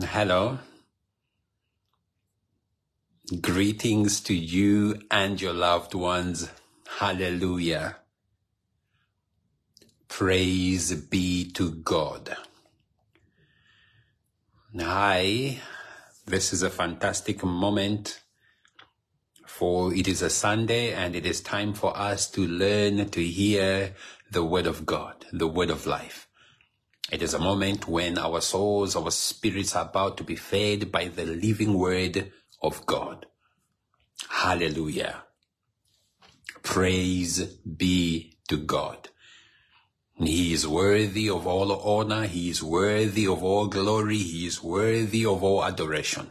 Hello. Greetings to you and your loved ones. Hallelujah. Praise be to God. Hi. This is a fantastic moment for it is a Sunday and it is time for us to learn to hear the word of God, the word of life. It is a moment when our souls, our spirits are about to be fed by the living word of God. Hallelujah. Praise be to God. He is worthy of all honor. He is worthy of all glory. He is worthy of all adoration.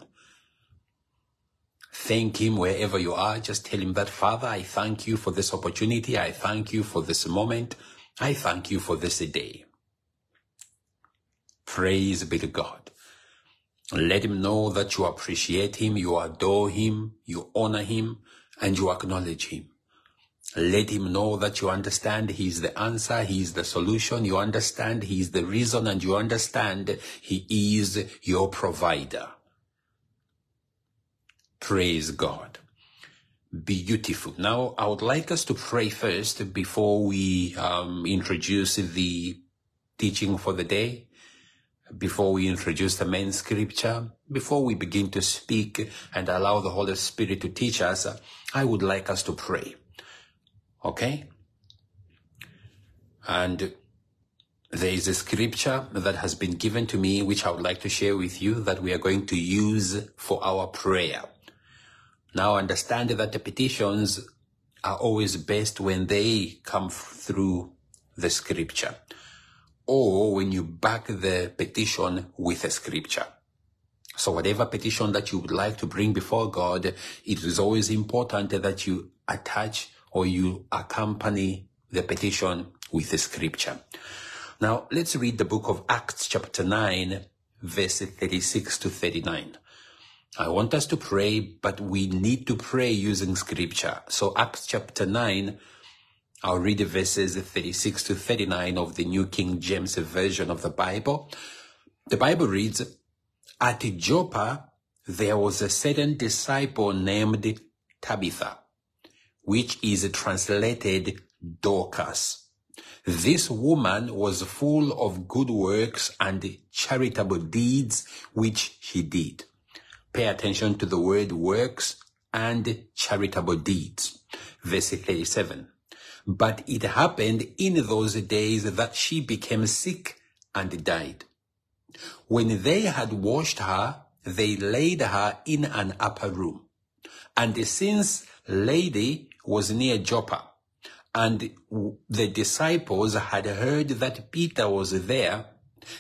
Thank Him wherever you are. Just tell Him that, Father, I thank you for this opportunity. I thank you for this moment. I thank you for this day. Praise be to God. Let him know that you appreciate him, you adore him, you honor him, and you acknowledge him. Let him know that you understand he is the answer, he is the solution, you understand he is the reason, and you understand he is your provider. Praise God. Beautiful. Now, I would like us to pray first before we um, introduce the teaching for the day before we introduce the main scripture, before we begin to speak and allow the Holy Spirit to teach us, I would like us to pray. Okay? And there is a scripture that has been given to me, which I would like to share with you that we are going to use for our prayer. Now understand that the petitions are always best when they come through the scripture or when you back the petition with a scripture. So whatever petition that you would like to bring before God, it is always important that you attach or you accompany the petition with a scripture. Now let's read the book of Acts chapter 9 verse 36 to 39. I want us to pray, but we need to pray using scripture. So Acts chapter 9 I'll read verses 36 to 39 of the New King James Version of the Bible. The Bible reads, At Joppa there was a certain disciple named Tabitha, which is translated Dorcas. This woman was full of good works and charitable deeds which she did. Pay attention to the word works and charitable deeds. Verse 37. But it happened in those days that she became sick and died. When they had washed her, they laid her in an upper room. And since Lydda was near Joppa, and the disciples had heard that Peter was there,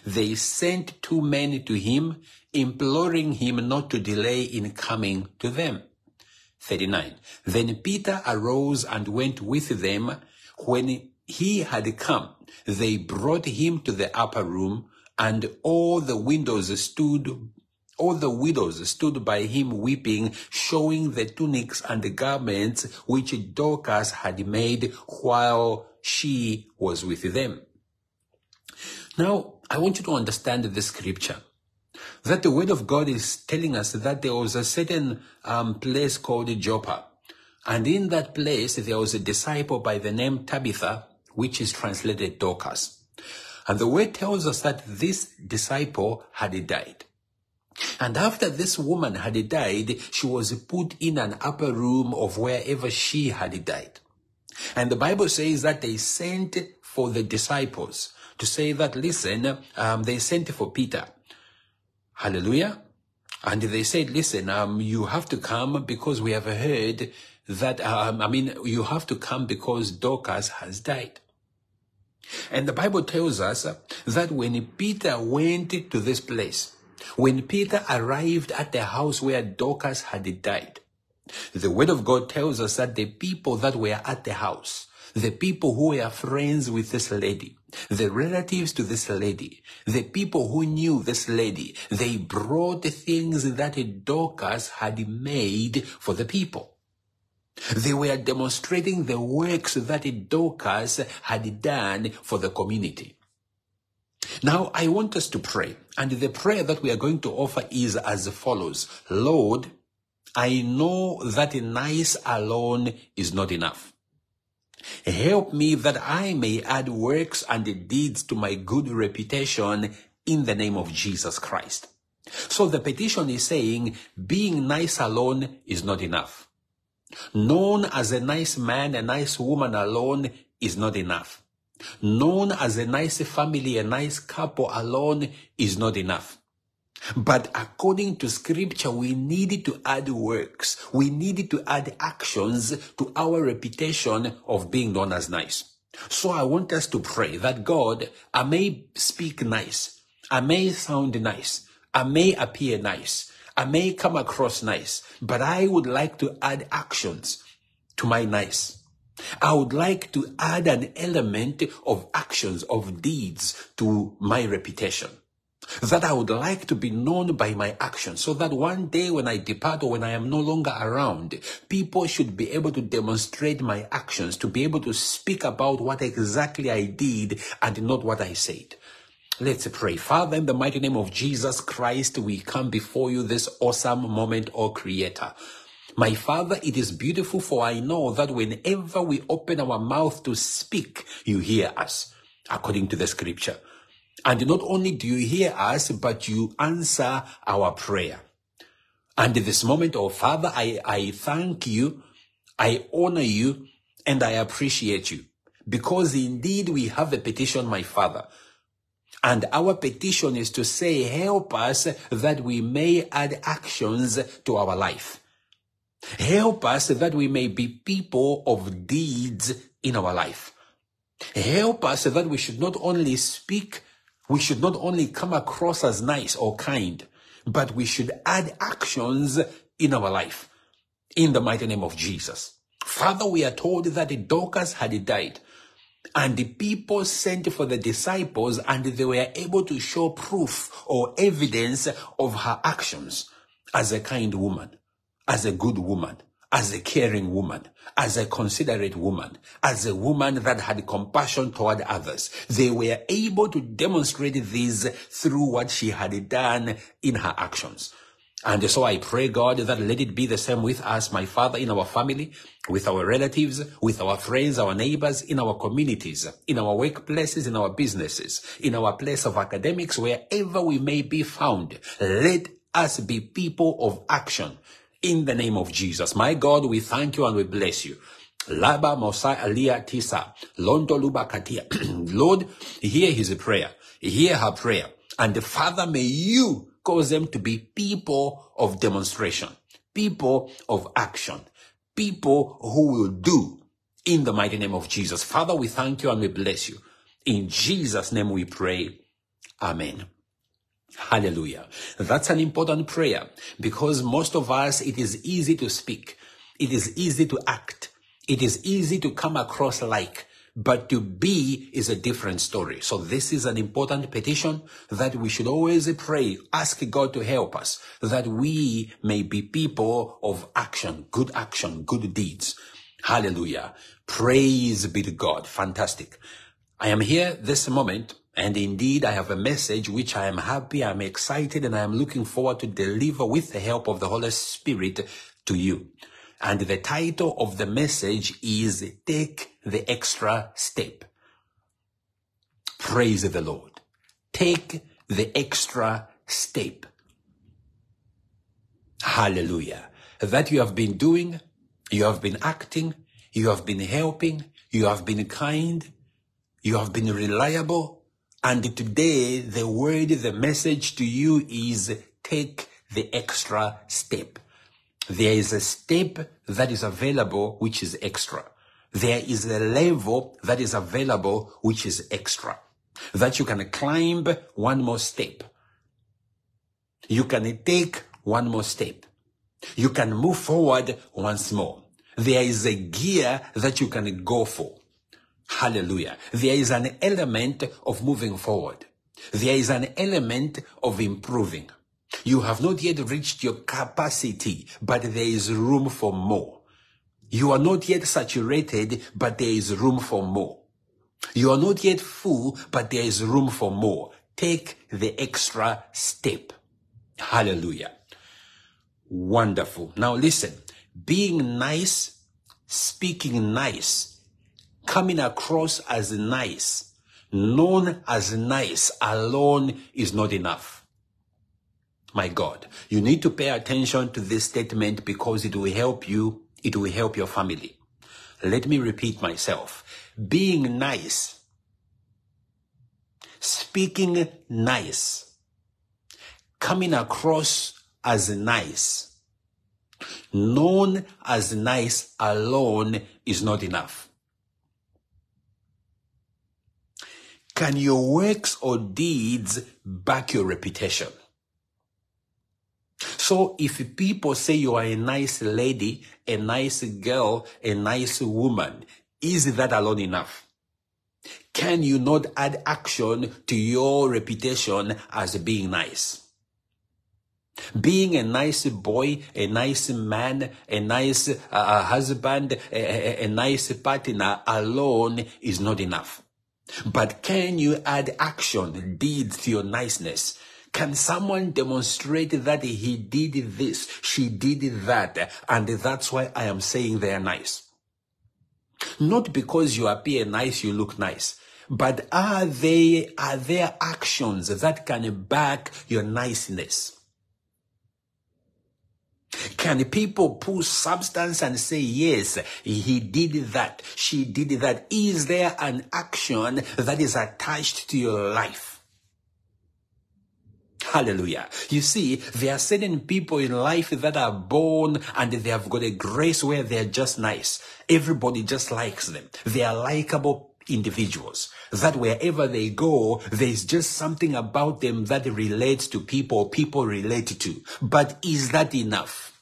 they sent two men to him, imploring him not to delay in coming to them. 39. Then Peter arose and went with them. When he had come, they brought him to the upper room, and all the windows stood all the widows stood by him weeping, showing the tunics and the garments which Dorcas had made while she was with them. Now, I want you to understand the scripture that the word of God is telling us that there was a certain um, place called Joppa. And in that place, there was a disciple by the name Tabitha, which is translated Dorcas. And the word tells us that this disciple had died. And after this woman had died, she was put in an upper room of wherever she had died. And the Bible says that they sent for the disciples to say that, listen, um, they sent for Peter. Hallelujah. And they said, listen, um, you have to come because we have heard that, um, I mean, you have to come because Dorcas has died. And the Bible tells us that when Peter went to this place, when Peter arrived at the house where Dorcas had died, the word of God tells us that the people that were at the house, the people who were friends with this lady, the relatives to this lady, the people who knew this lady, they brought the things that Dorcas had made for the people. They were demonstrating the works that Dorcas had done for the community. Now, I want us to pray. And the prayer that we are going to offer is as follows Lord, I know that nice alone is not enough. Help me that I may add works and deeds to my good reputation in the name of Jesus Christ. So the petition is saying being nice alone is not enough. Known as a nice man, a nice woman alone is not enough. Known as a nice family, a nice couple alone is not enough. But according to scripture, we needed to add works. We needed to add actions to our reputation of being known as nice. So I want us to pray that God, I may speak nice. I may sound nice. I may appear nice. I may come across nice, but I would like to add actions to my nice. I would like to add an element of actions, of deeds to my reputation. That I would like to be known by my actions so that one day when I depart or when I am no longer around, people should be able to demonstrate my actions, to be able to speak about what exactly I did and not what I said. Let's pray. Father, in the mighty name of Jesus Christ, we come before you this awesome moment, O Creator. My Father, it is beautiful for I know that whenever we open our mouth to speak, you hear us, according to the scripture. And not only do you hear us, but you answer our prayer. And this moment, oh Father, I, I thank you, I honor you, and I appreciate you. Because indeed we have a petition, my Father. And our petition is to say, help us that we may add actions to our life. Help us that we may be people of deeds in our life. Help us that we should not only speak, we should not only come across as nice or kind, but we should add actions in our life. In the mighty name of Jesus. Father, we are told that Dorcas had died. And the people sent for the disciples and they were able to show proof or evidence of her actions as a kind woman as a good woman, as a caring woman, as a considerate woman, as a woman that had compassion toward others. They were able to demonstrate this through what she had done in her actions. And so I pray, God, that let it be the same with us, my Father, in our family, with our relatives, with our friends, our neighbors, in our communities, in our workplaces, in our businesses, in our place of academics, wherever we may be found. Let us be people of action in the name of Jesus. My God, we thank you and we bless you. Laba Mosai Aliyah Tisa, Londo Luba Katia. Lord, hear his prayer, hear her prayer. And Father, may you cause them to be people of demonstration, people of action, people who will do in the mighty name of Jesus. Father, we thank you and we bless you. In Jesus' name we pray. Amen. Hallelujah. That's an important prayer because most of us, it is easy to speak. It is easy to act. It is easy to come across like, but to be is a different story. So this is an important petition that we should always pray, ask God to help us, that we may be people of action, good action, good deeds. Hallelujah. Praise be to God. Fantastic. I am here this moment and indeed, I have a message which I am happy, I'm excited, and I am looking forward to deliver with the help of the Holy Spirit to you. And the title of the message is Take the Extra Step. Praise the Lord. Take the extra step. Hallelujah. That you have been doing, you have been acting, you have been helping, you have been kind, you have been reliable, and today, the word, the message to you is take the extra step. There is a step that is available which is extra. There is a level that is available which is extra. That you can climb one more step. You can take one more step. You can move forward once more. There is a gear that you can go for. Hallelujah. There is an element of moving forward. There is an element of improving. You have not yet reached your capacity, but there is room for more. You are not yet saturated, but there is room for more. You are not yet full, but there is room for more. take the extra step. Hallelujah. Wonderful. Now listen, being nice, speaking nice, coming across as nice, known as nice alone is not enough. My God, you need to pay attention to this statement because it will help you, it will help your family. Let me repeat myself. Being nice, speaking nice, coming across as nice, known as nice alone is not enough. Can your works or deeds back your reputation? So if people say you are a nice lady, a nice girl, a nice woman, is that alone enough? Can you not add action to your reputation as being nice? Being a nice boy, a nice man, a nice uh, husband, a, a, a nice partner alone is not enough. But can you add action, deeds to your niceness? Can someone demonstrate that he did this, she did that, and that's why I am saying they are nice? Not because you appear nice, you look nice. But are they, are there actions that can back your niceness? Can people pull substance and say, yes, he did that, she did that? Is there an action that is attached to your life? Hallelujah. You see, there are certain people in life that are born and they have got a grace where they're just nice. Everybody just likes them. They are likable individuals that wherever they go, there's just something about them that relates to people, people relate to. But is that enough?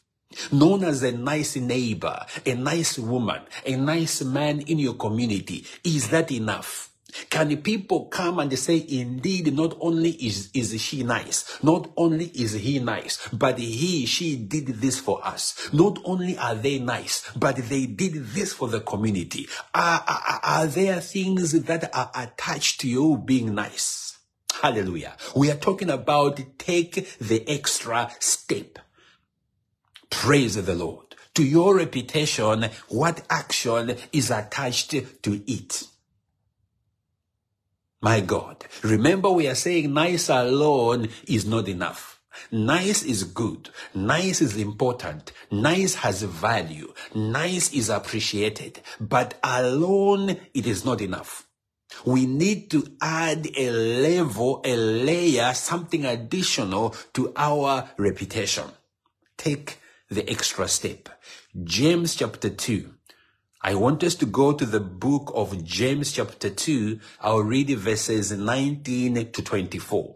Known as a nice neighbor, a nice woman, a nice man in your community, is that enough? Can people come and say, indeed, not only is, is she nice, not only is he nice, but he, she did this for us. Not only are they nice, but they did this for the community. Are, are, are there things that are attached to you being nice? Hallelujah. We are talking about take the extra step. Praise the Lord. To your reputation, what action is attached to it? My God. Remember we are saying nice alone is not enough. Nice is good. Nice is important. Nice has value. Nice is appreciated. But alone, it is not enough. We need to add a level, a layer, something additional to our reputation. Take the extra step. James chapter 2. I want us to go to the book of James chapter 2. I'll read verses 19 to 24.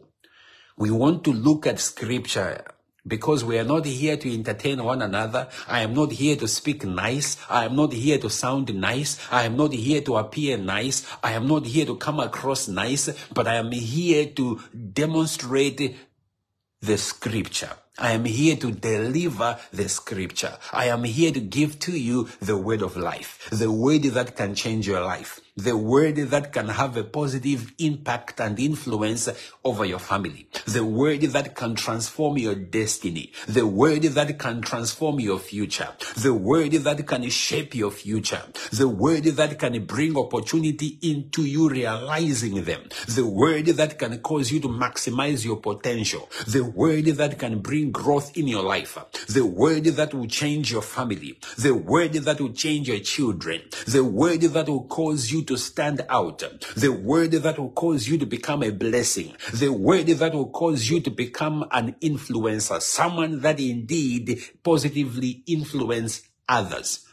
We want to look at scripture because we are not here to entertain one another. I am not here to speak nice. I am not here to sound nice. I am not here to appear nice. I am not here to come across nice, but I am here to demonstrate the scripture. I am here to deliver the scripture. I am here to give to you the word of life, the word that can change your life, the word that can have a positive impact and influence over your family, the word that can transform your destiny, the word that can transform your future, the word that can shape your future, the word that can bring opportunity into you realizing them, the word that can cause you to maximize your potential, the word that can bring growth in your life, the word that will change your family, the word that will change your children, the word that will cause you to stand out, the word that will cause you to become a blessing, the word that will cause you to become an influencer, someone that indeed positively influence others.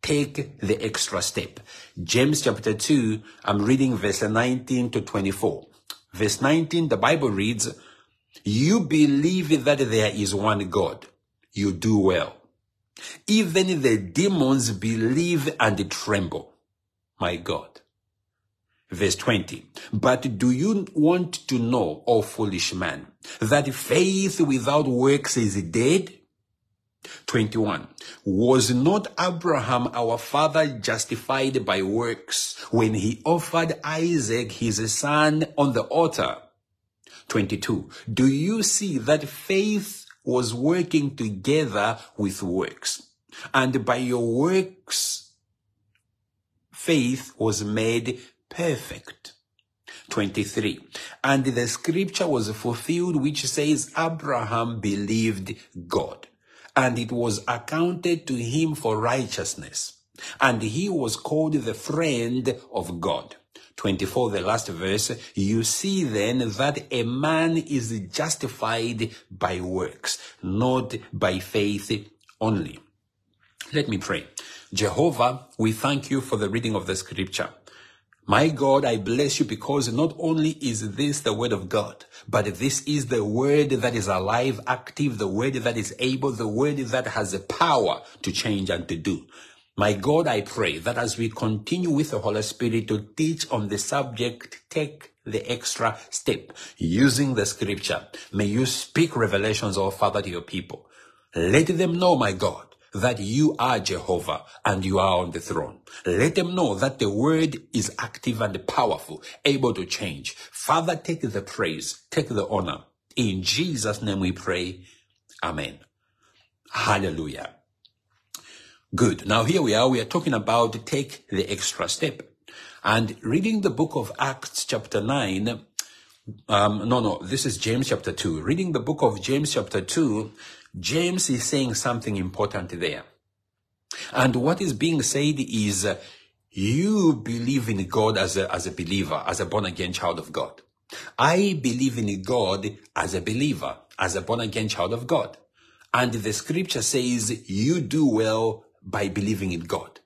Take the extra step. James chapter 2, I'm reading verse 19 to 24. Verse 19, the Bible reads, You believe that there is one God. You do well. Even the demons believe and tremble my God. Verse 20. But do you want to know, O foolish man, that faith without works is dead? 21. Was not Abraham our father justified by works when he offered Isaac his son on the altar? 22. Do you see that faith was working together with works? And by your works, faith was made perfect. 23. And the scripture was fulfilled which says Abraham believed God and it was accounted to him for righteousness and he was called the friend of God. 24, the last verse, you see then that a man is justified by works, not by faith only. Let me pray. Jehovah, we thank you for the reading of the scripture. My God, I bless you because not only is this the word of God, but this is the word that is alive, active, the word that is able, the word that has the power to change and to do. My God, I pray that as we continue with the Holy Spirit to teach on the subject, take the extra step using the scripture. May you speak revelations, oh Father, to your people. Let them know, my God, that you are Jehovah and you are on the throne. Let them know that the word is active and powerful, able to change. Father, take the praise, take the honor. In Jesus' name we pray. Amen. Hallelujah. Good. Now here we are. We are talking about take the extra step. And reading the book of Acts chapter 9, um, no, no, this is James chapter 2. Reading the book of James chapter 2, James is saying something important there. And what is being said is, you believe in God as a, as a believer, as a born again child of God. I believe in God as a believer, as a born again child of God. And the scripture says you do well by believing in God.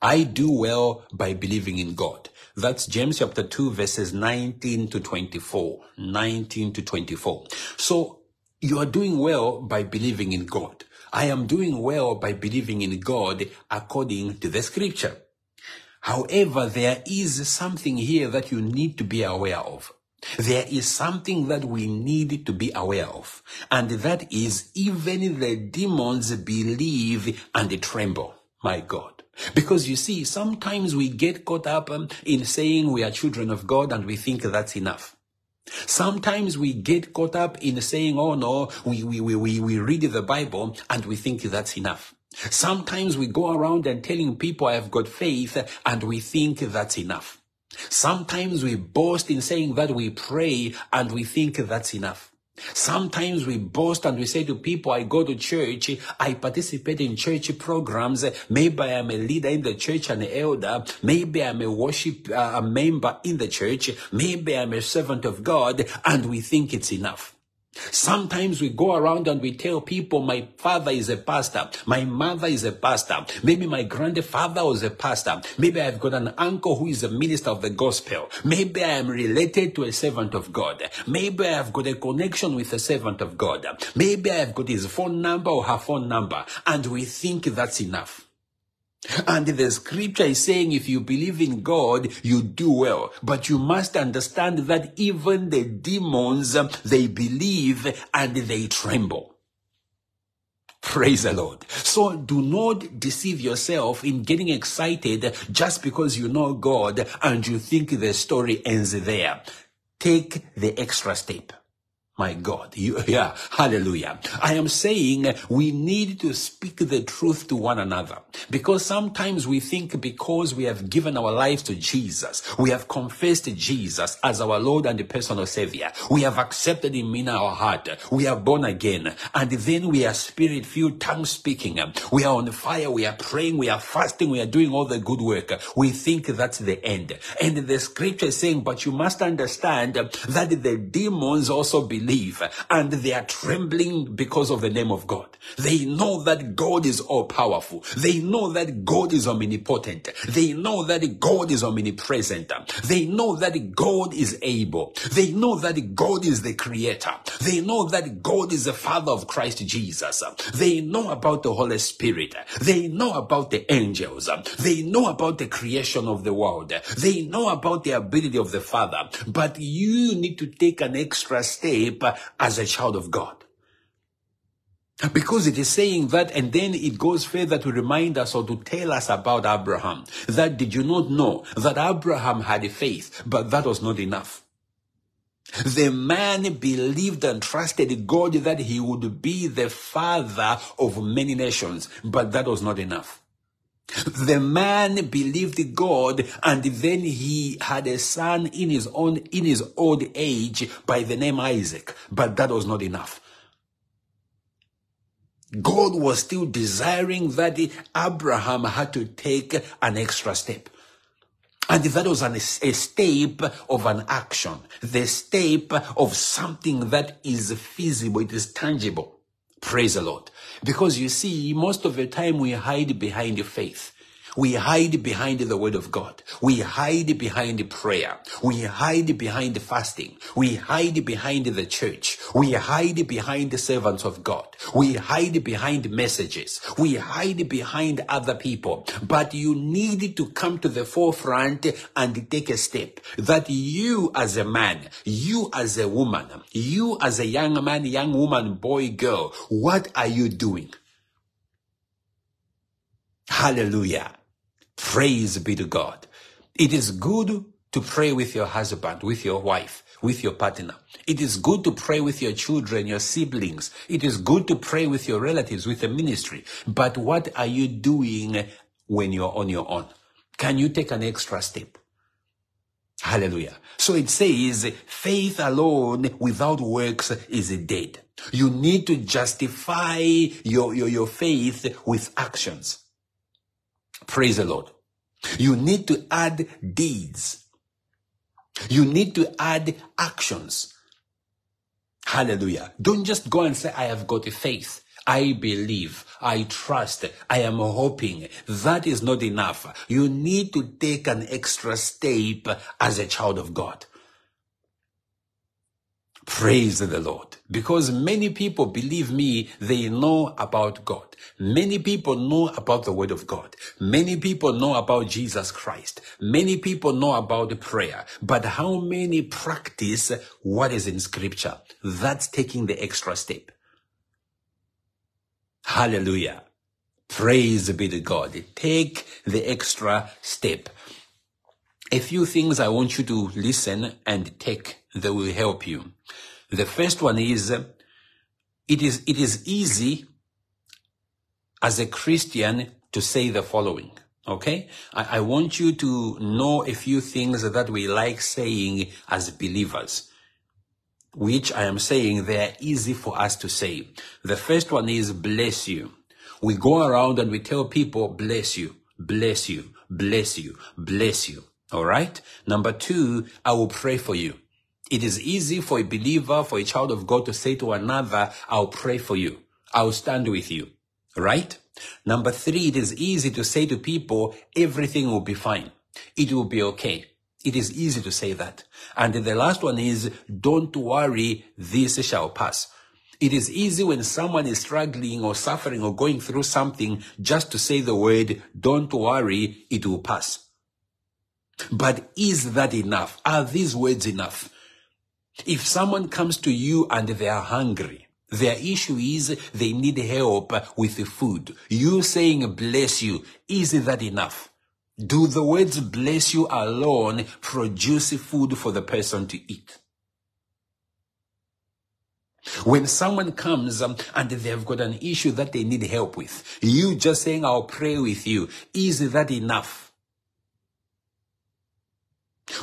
I do well by believing in God. That's James chapter 2 verses 19 to 24. 19 to 24. So you are doing well by believing in God. I am doing well by believing in God according to the scripture. However, there is something here that you need to be aware of. There is something that we need to be aware of. And that is even the demons believe and tremble. My God. Because you see, sometimes we get caught up um, in saying we are children of God and we think that's enough. Sometimes we get caught up in saying, oh no, we, we, we, we read the Bible and we think that's enough. Sometimes we go around and telling people I've got faith and we think that's enough. Sometimes we boast in saying that we pray and we think that's enough. Sometimes we boast and we say to people, I go to church, I participate in church programs. Maybe I am a leader in the church, an elder. Maybe I'm a worship uh, a member in the church. Maybe I'm a servant of God and we think it's enough. Sometimes we go around and we tell people my father is a pastor, my mother is a pastor, maybe my grandfather was a pastor, maybe I've got an uncle who is a minister of the gospel, maybe I am related to a servant of God, maybe I've got a connection with a servant of God, maybe I've got his phone number or her phone number, and we think that's enough. And the scripture is saying if you believe in God, you do well. But you must understand that even the demons, they believe and they tremble. Praise the Lord. So do not deceive yourself in getting excited just because you know God and you think the story ends there. Take the extra step. My God, you, yeah, hallelujah. I am saying we need to speak the truth to one another because sometimes we think because we have given our lives to Jesus, we have confessed Jesus as our Lord and personal Savior, we have accepted Him in our heart, we are born again, and then we are spirit filled, tongue speaking, we are on fire, we are praying, we are fasting, we are doing all the good work. We think that's the end. And the scripture is saying, but you must understand that the demons also believe believe and they are trembling because of the name of God. They know that God is all powerful. They know that God is omnipotent. They know that God is omnipresent. They know that God is able. They know that God is the creator. They know that God is the father of Christ Jesus. They know about the Holy Spirit. They know about the angels. They know about the creation of the world. They know about the ability of the Father. But you need to take an extra step as a child of God. Because it is saying that, and then it goes further to remind us or to tell us about Abraham. That did you not know that Abraham had a faith, but that was not enough. The man believed and trusted God that he would be the father of many nations, but that was not enough. The man believed God and then he had a son in his own, in his old age by the name Isaac, but that was not enough. God was still desiring that Abraham had to take an extra step. And that was an, a step of an action, the step of something that is feasible, it is tangible. Praise the Lord. Because you see, most of the time we hide behind faith. We hide behind the word of God. We hide behind prayer. We hide behind fasting. We hide behind the church. We hide behind the servants of God. We hide behind messages. We hide behind other people. But you need to come to the forefront and take a step that you as a man, you as a woman, you as a young man, young woman, boy, girl, what are you doing? Hallelujah. Praise be to God. It is good to pray with your husband, with your wife, with your partner. It is good to pray with your children, your siblings. It is good to pray with your relatives, with the ministry. But what are you doing when you're on your own? Can you take an extra step? Hallelujah. So it says, faith alone without works is dead. You need to justify your, your, your faith with actions. Praise the Lord. You need to add deeds. You need to add actions. Hallelujah. Don't just go and say, I have got a faith. I believe, I trust, I am hoping. That is not enough. You need to take an extra step as a child of God. Praise the Lord. Because many people, believe me, they know about God. Many people know about the Word of God. Many people know about Jesus Christ. Many people know about prayer. But how many practice what is in Scripture? That's taking the extra step. Hallelujah. Praise be to God. Take the extra step. A few things I want you to listen and take that will help you. The first one is, it is, it is easy as a Christian to say the following. Okay? I, I, want you to know a few things that we like saying as believers, which I am saying they are easy for us to say. The first one is bless you. We go around and we tell people, bless you, bless you, bless you, bless you. All right. Number two, I will pray for you. It is easy for a believer, for a child of God to say to another, I'll pray for you. I'll stand with you. Right? Number three, it is easy to say to people, everything will be fine. It will be okay. It is easy to say that. And the last one is, don't worry, this shall pass. It is easy when someone is struggling or suffering or going through something just to say the word, don't worry, it will pass. But is that enough? Are these words enough? If someone comes to you and they are hungry, their issue is they need help with the food. You saying bless you, is that enough? Do the words bless you alone produce food for the person to eat? When someone comes um, and they've got an issue that they need help with, you just saying, I'll pray with you, is that enough?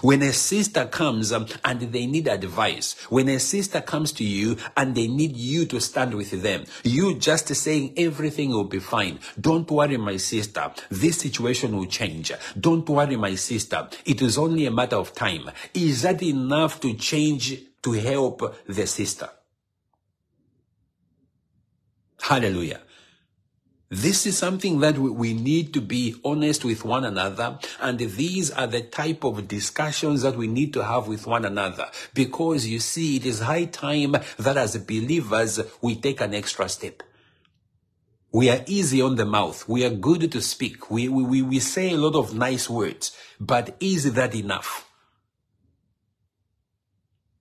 When a sister comes um, and they need advice, when a sister comes to you and they need you to stand with them, you just saying everything will be fine. Don't worry, my sister. This situation will change. Don't worry, my sister. It is only a matter of time. Is that enough to change to help the sister? Hallelujah. This is something that we need to be honest with one another. And these are the type of discussions that we need to have with one another. Because you see, it is high time that as believers, we take an extra step. We are easy on the mouth. We are good to speak. We, we, we say a lot of nice words. But is that enough?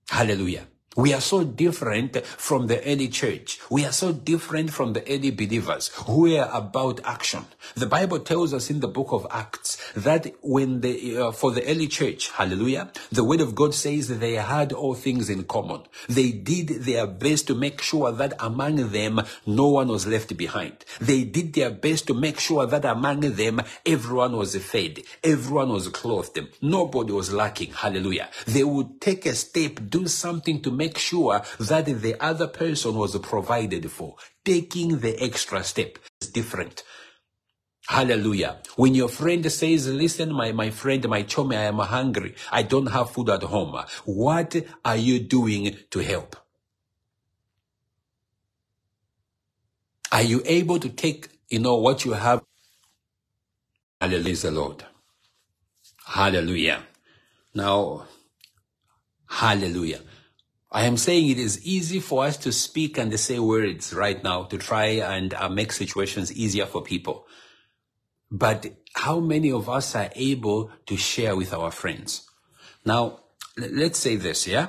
Hallelujah. We are so different from the early church. We are so different from the early believers who are about action. The Bible tells us in the book of Acts that when the, uh, for the early church, hallelujah, the word of God says they had all things in common. They did their best to make sure that among them no one was left behind. They did their best to make sure that among them everyone was fed, everyone was clothed, nobody was lacking. Hallelujah. They would take a step, do something to make make sure that the other person was provided for. Taking the extra step is different. Hallelujah. When your friend says, listen, my, my friend, my chum, I am hungry. I don't have food at home. What are you doing to help? Are you able to take, you know, what you have? Hallelujah, the Lord. Hallelujah. Now, hallelujah. I am saying it is easy for us to speak and to say words right now to try and uh, make situations easier for people. But how many of us are able to share with our friends? Now, let's say this, yeah?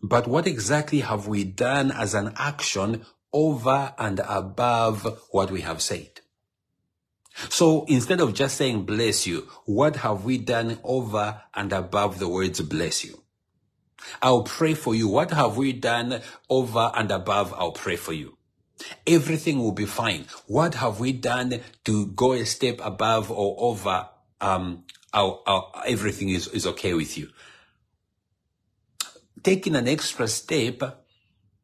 But what exactly have we done as an action over and above what we have said? So instead of just saying bless you, what have we done over and above the words bless you? I'll pray for you. What have we done over and above? I'll pray for you. Everything will be fine. What have we done to go a step above or over? Um, everything is, is okay with you. Taking an extra step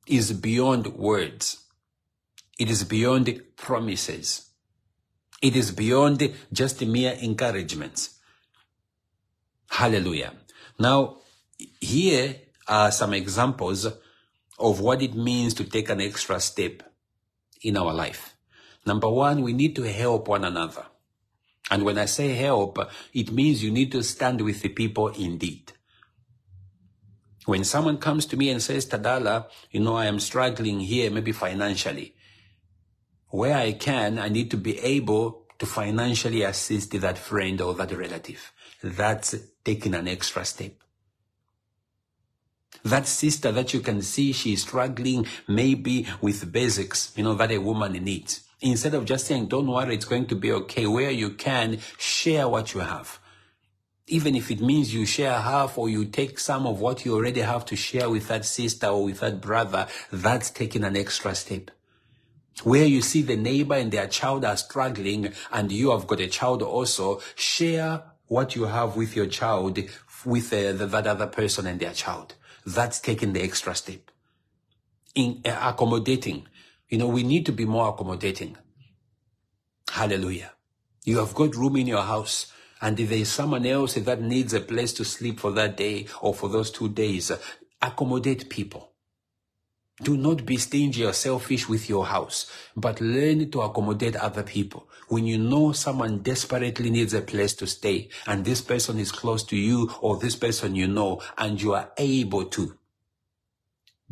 is beyond words. It is beyond promises. It is beyond just mere encouragements. Hallelujah. Now, here are some examples of what it means to take an extra step in our life. Number one, we need to help one another. And when I say help, it means you need to stand with the people indeed. When someone comes to me and says, Tadala, you know, I am struggling here, maybe financially. Where I can, I need to be able to financially assist that friend or that relative. That's taking an extra step. That sister that you can see she's struggling maybe with basics, you know, that a woman needs. Instead of just saying, don't worry, it's going to be okay, where you can share what you have. Even if it means you share half or you take some of what you already have to share with that sister or with that brother, that's taking an extra step. Where you see the neighbor and their child are struggling and you have got a child also, share what you have with your child with uh, the, that other person and their child. That's taking the extra step. In uh, accommodating, you know, we need to be more accommodating. Hallelujah. You have got room in your house. And if there is someone else that needs a place to sleep for that day or for those two days, accommodate people. Do not be stingy or selfish with your house, but learn to accommodate other people. When you know someone desperately needs a place to stay and this person is close to you or this person you know and you are able to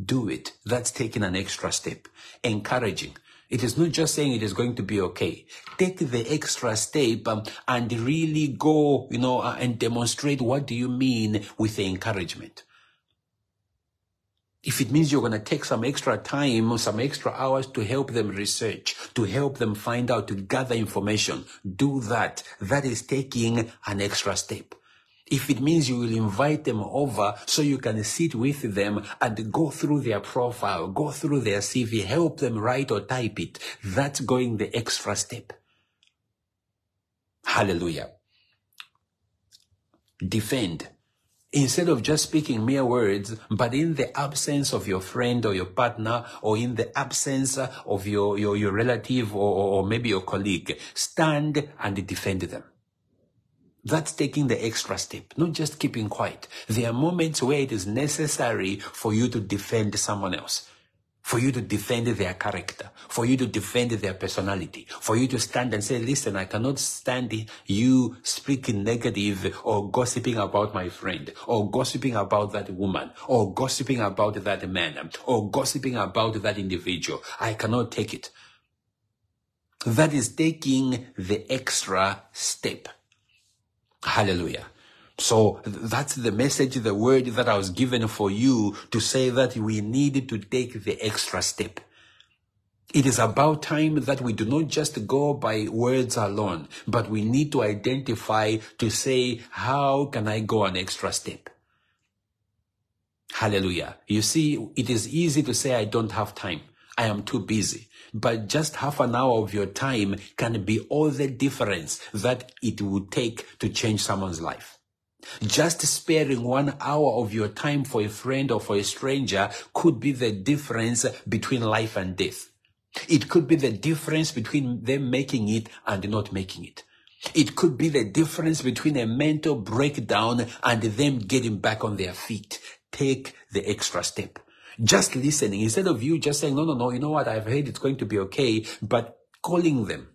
do it, that's taking an extra step. Encouraging. It is not just saying it is going to be okay. Take the extra step um, and really go, you know, uh, and demonstrate what do you mean with the encouragement. If it means you're going to take some extra time, some extra hours to help them research, to help them find out, to gather information, do that. That is taking an extra step. If it means you will invite them over so you can sit with them and go through their profile, go through their CV, help them write or type it, that's going the extra step. Hallelujah. Defend instead of just speaking mere words, but in the absence of your friend or your partner, or in the absence of your, your, your relative or, or maybe your colleague, stand and defend them. That's taking the extra step, not just keeping quiet. There are moments where it is necessary for you to defend someone else for you to defend their character, for you to defend their personality, for you to stand and say, listen, I cannot stand you speaking negative or gossiping about my friend, or gossiping about that woman, or gossiping about that man, or gossiping about that individual. I cannot take it. That is taking the extra step. Hallelujah. So that's the message, the word that I was given for you to say that we need to take the extra step. It is about time that we do not just go by words alone, but we need to identify to say, how can I go an extra step? Hallelujah. You see, it is easy to say, I don't have time. I am too busy. But just half an hour of your time can be all the difference that it would take to change someone's life. Just sparing one hour of your time for a friend or for a stranger could be the difference between life and death. It could be the difference between them making it and not making it. It could be the difference between a mental breakdown and them getting back on their feet. Take the extra step. Just listening instead of you just saying, no, no, no, you know what? I've heard it's going to be okay, but calling them,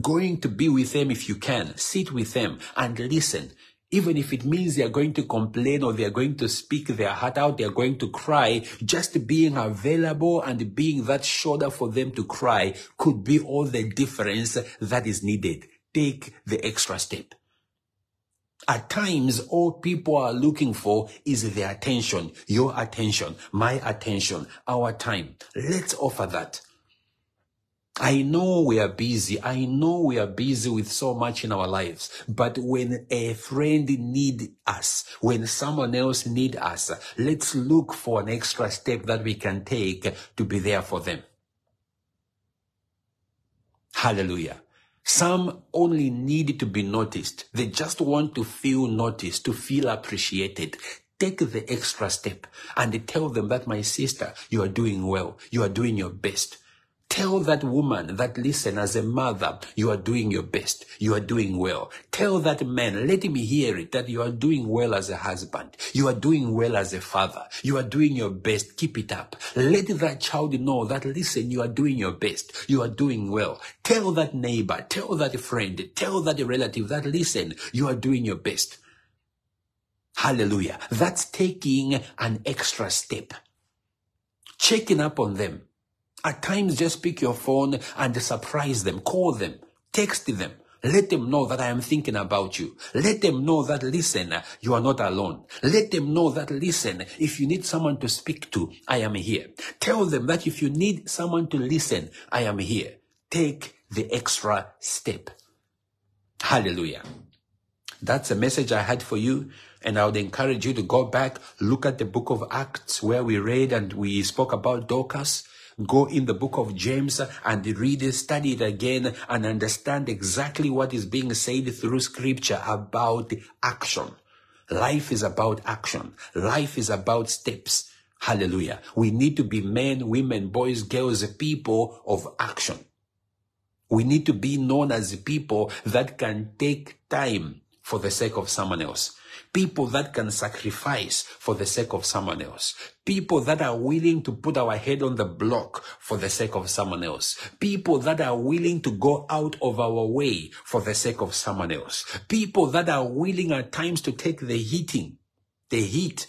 going to be with them if you can, sit with them and listen. Even if it means they are going to complain or they are going to speak their heart out, they are going to cry, just being available and being that shoulder for them to cry could be all the difference that is needed. Take the extra step. At times, all people are looking for is their attention, your attention, my attention, our time. Let's offer that. I know we are busy. I know we are busy with so much in our lives. But when a friend need us, when someone else need us, let's look for an extra step that we can take to be there for them. Hallelujah. Some only need to be noticed. They just want to feel noticed, to feel appreciated. Take the extra step and tell them that my sister, you are doing well. You are doing your best. Tell that woman that listen as a mother, you are doing your best. You are doing well. Tell that man, let him hear it, that you are doing well as a husband. You are doing well as a father. You are doing your best. Keep it up. Let that child know that listen, you are doing your best. You are doing well. Tell that neighbor, tell that friend, tell that relative that listen, you are doing your best. Hallelujah. That's taking an extra step. Checking up on them at times, just pick your phone and surprise them, call them, text them. Let them know that I am thinking about you. Let them know that, listen, you are not alone. Let them know that, listen, if you need someone to speak to, I am here. Tell them that if you need someone to listen, I am here. Take the extra step. Hallelujah. That's a message I had for you. And I would encourage you to go back, look at the book of Acts where we read and we spoke about Dorcas Go in the book of James and read it, study it again and understand exactly what is being said through scripture about action. Life is about action. Life is about steps. Hallelujah. We need to be men, women, boys, girls, people of action. We need to be known as people that can take time for the sake of someone else. People that can sacrifice for the sake of someone else. People that are willing to put our head on the block for the sake of someone else. People that are willing to go out of our way for the sake of someone else. People that are willing at times to take the heating, the heat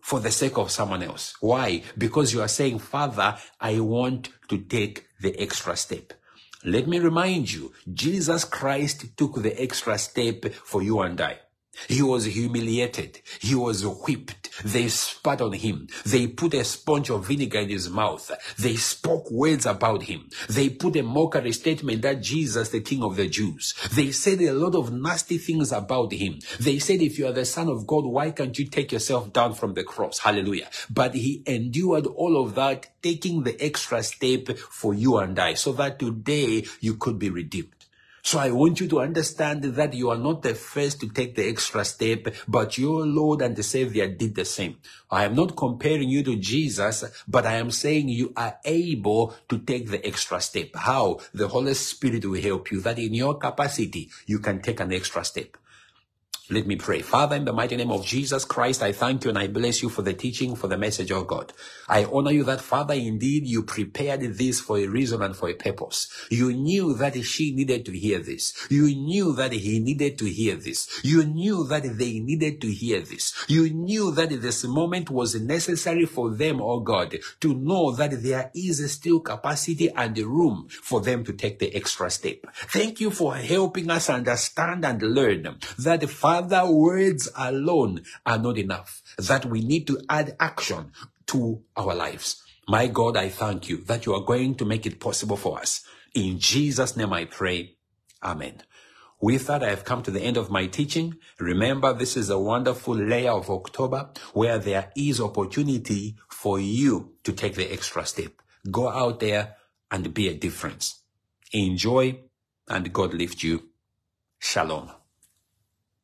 for the sake of someone else. Why? Because you are saying, Father, I want to take the extra step. Let me remind you, Jesus Christ took the extra step for you and I. He was humiliated. He was whipped. They spat on him. They put a sponge of vinegar in his mouth. They spoke words about him. They put a mockery statement that Jesus, the King of the Jews. They said a lot of nasty things about him. They said, if you are the Son of God, why can't you take yourself down from the cross? Hallelujah. But he endured all of that, taking the extra step for you and I, so that today you could be redeemed. So I want you to understand that you are not the first to take the extra step, but your Lord and the Savior did the same. I am not comparing you to Jesus, but I am saying you are able to take the extra step. How? The Holy Spirit will help you that in your capacity, you can take an extra step. Let me pray. Father, in the mighty name of Jesus Christ, I thank you and I bless you for the teaching, for the message of God. I honor you that, Father, indeed you prepared this for a reason and for a purpose. You knew that she needed to hear this. You knew that he needed to hear this. You knew that they needed to hear this. You knew that this moment was necessary for them, oh God, to know that there is still capacity and room for them to take the extra step. Thank you for helping us understand and learn that, Father, Father, words alone are not enough, that we need to add action to our lives. My God, I thank you that you are going to make it possible for us. In Jesus' name I pray. Amen. With that, I have come to the end of my teaching. Remember, this is a wonderful layer of October where there is opportunity for you to take the extra step. Go out there and be a difference. Enjoy and God lift you. Shalom.